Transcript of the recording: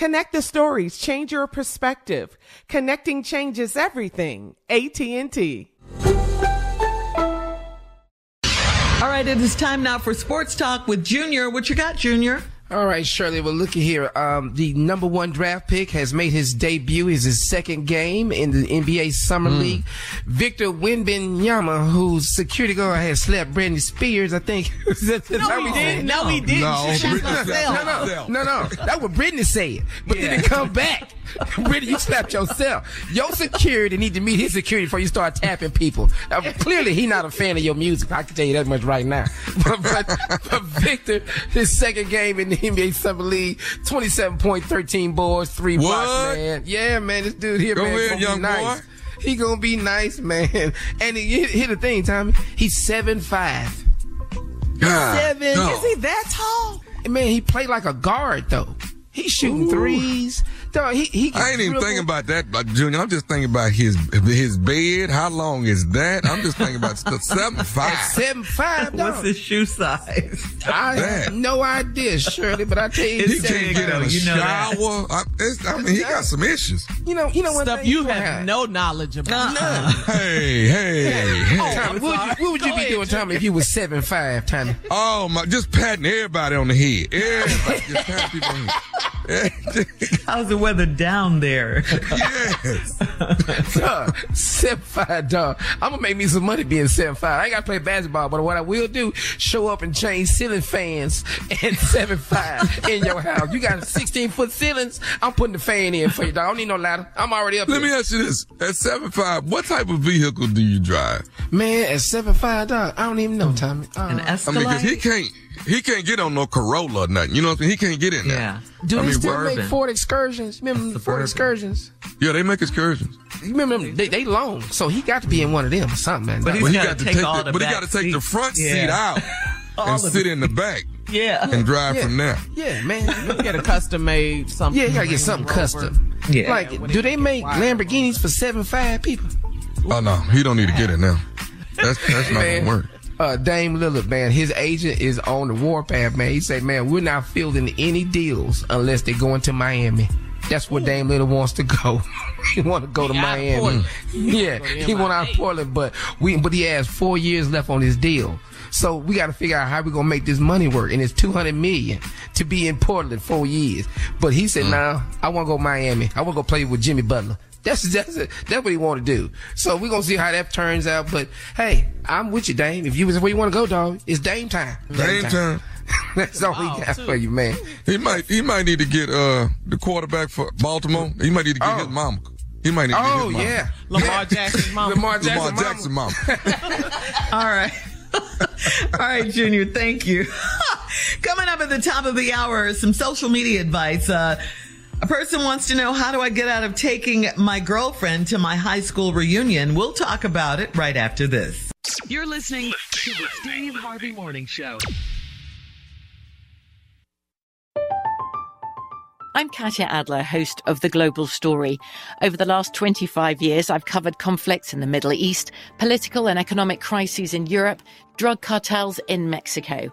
Connect the stories, change your perspective. Connecting changes everything. AT&T. All right, it is time now for Sports Talk with Junior. What you got, Junior? All right, Shirley. Well, looky here. Um, the number one draft pick has made his debut. Is his second game in the NBA Summer. Mm. League. Victor Wembanyama, whose security guard has slapped Britney Spears, I think. That- No, he we didn't. No, he didn't. No, She shot Britney- herself. no, no, no, no. That's what Britney said. But then it come back. Britney, you slapped yourself. Your security need to meet his security before you start tapping people. Now, clearly, he not a fan of your music. I can tell you that much right now. But, but, but Victor, his second game in the NBA Summer League, 27 point, 13 boards, three blocks, man. Yeah, man, this dude here, Go man, ahead, gonna be young nice. boy. He gonna be nice, man. And he, here the thing, Tommy, he's seven five. Seven. Is he that tall? Man, he played like a guard though. He's shooting threes. Dog, he, he I ain't even dribble. thinking about that, but Junior. I'm just thinking about his his bed. How long is that? I'm just thinking about the seven five. Seven five. What's his shoe size? I have no idea, Shirley, but I tell you, He can't seven get in five. a shower. I, I mean, he got some issues. You know, you know what? Stuff you have no knowledge about. None. Hey, hey, hey. Tommy, what would you, what would you be doing, Tommy, if you was seven five, Tommy? Oh my! Just patting everybody on the head. Everybody just patting people on the head. How's the weather down there? yes. Dog, seven five, dog. I'm gonna make me some money being seven five. I ain't gotta play basketball, but what I will do, show up and change ceiling fans and seven five in your house. You got 16 foot ceilings. I'm putting the fan in for you, dog. I don't need no ladder. I'm already up Let here. me ask you this: At seven five, what type of vehicle do you drive? Man, at seven five, dog, I don't even know, Tommy. Uh, An I Escalade? mean, because he can't he can't get on no Corolla or nothing. You know what I'm saying? He can't get in there. yeah. do I they mean, still what- make Ford excursions? Remember the Ford Suburban. excursions? Yeah, they make excursions. You remember them? They, they long, so he got to be in one of them or something, man. But dog. But he gotta got take take all the, the but he got to take the front Yeah. seat out and sit it. in the back Yeah. and drive Yeah. from there. yeah, man. You get a custom made something. Yeah, you gotta get something Rover. custom. Yeah. Like, do they make Lamborghinis for seven five people? Oh no, he don't need to get it now. That's that's not gonna work. Uh, Dame Lillard, man, his agent is on the warpath, man. He say, man, we're not fielding any deals unless they go into Miami. That's where Dame Lillard wants to go. he want to go to He out of Miami. Yeah, he want out of Portland, but we, but he has four years left on his deal. So we got to figure out how we gonna make this money work, and it's two hundred million to be in Portland four years. But he said, "Nah, I want to go Miami. I want to go play with Jimmy Butler." That's that's that's what he want to do. So we're gonna see how that turns out. But hey, I'm with you, Dame. If you was where you want to go, dog, it's Dame time. Dame time. That's all Oh, he got too. for you, man. He might he might need to get uh the quarterback for Baltimore. He might need to get Oh. his mama. He might need to get Oh his mama. yeah, Lamar Jackson's mama. Lamar Jackson, Lamar mama. Jackson mama. All right. All right, Junior, thank you. Coming up at the top of the hour, some social media advice. Uh, a person wants to know how do I get out of taking my girlfriend to my high school reunion? We'll talk about it right after this. You're listening to the Steve Harvey Morning Show. I'm Katya Adler, host of The Global Story. Over the last 25 years, I've covered conflicts in the Middle East, political and economic crises in Europe, drug cartels in Mexico.